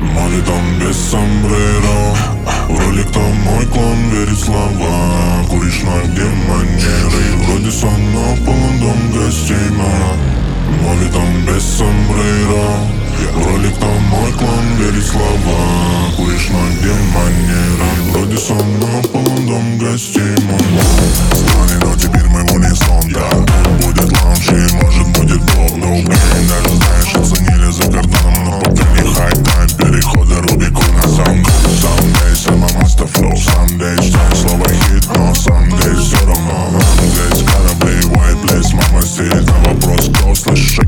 Молитом без сомбреро ролик там мой клон верит слова Куришь на где манеры Вроде сон, но полон дом гостей там без сомбреро ролик там мой клон верит слова Куришь на где манеры Вроде сон, но полон дом гостей мой но тебе Rush.